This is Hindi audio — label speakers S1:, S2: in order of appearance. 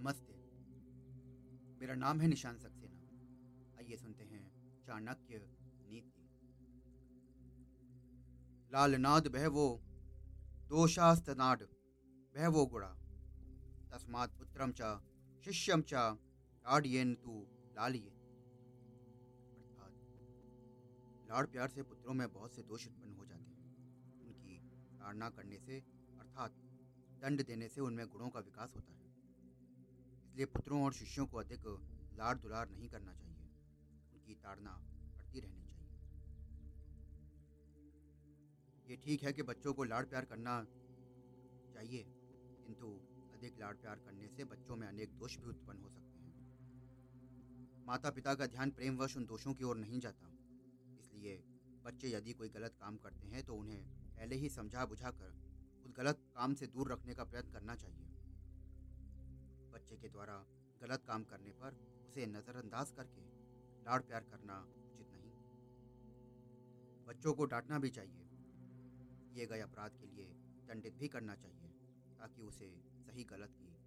S1: नमस्ते। मेरा नाम है निशान सक्सेना। आइए सुनते हैं चाणक्य नीति। लालनाद बहवो दोषास्तनाड बहवो गुड़ा तस्मात् पुत्रम च शिष्यम च लाडियन तू लालिये। अर्थात, लाड़ प्यार से पुत्रों में बहुत से दोष उत्पन्न हो जाते हैं। उनकी ताड़ना करने से, अर्थात, दंड देने से उनमें गुणों का विकास होता है। इसलिए पुत्रों और शिष्यों को अधिक लाड़ दुलार नहीं करना चाहिए। उनकी ताड़ना करती रहनी चाहिए। ये ठीक है कि बच्चों को लाड़ प्यार करना चाहिए, किंतु अधिक लाड़ प्यार करने से बच्चों में अनेक दोष भी उत्पन्न हो सकते हैं। माता पिता का ध्यान प्रेमवश उन दोषों की ओर नहीं जाता। इसलिए बच्चे यदि कोई गलत काम करते हैं तो उन्हें पहले ही समझा बुझाकर उस गलत काम से दूर रखने का प्रयत्न करना चाहिए। के द्वारा गलत काम करने पर उसे नज़रअंदाज करके लाड़ प्यार करना उचित नहीं। बच्चों को डांटना भी चाहिए। किए गए अपराध के लिए दंडित भी करना चाहिए ताकि उसे सही गलत की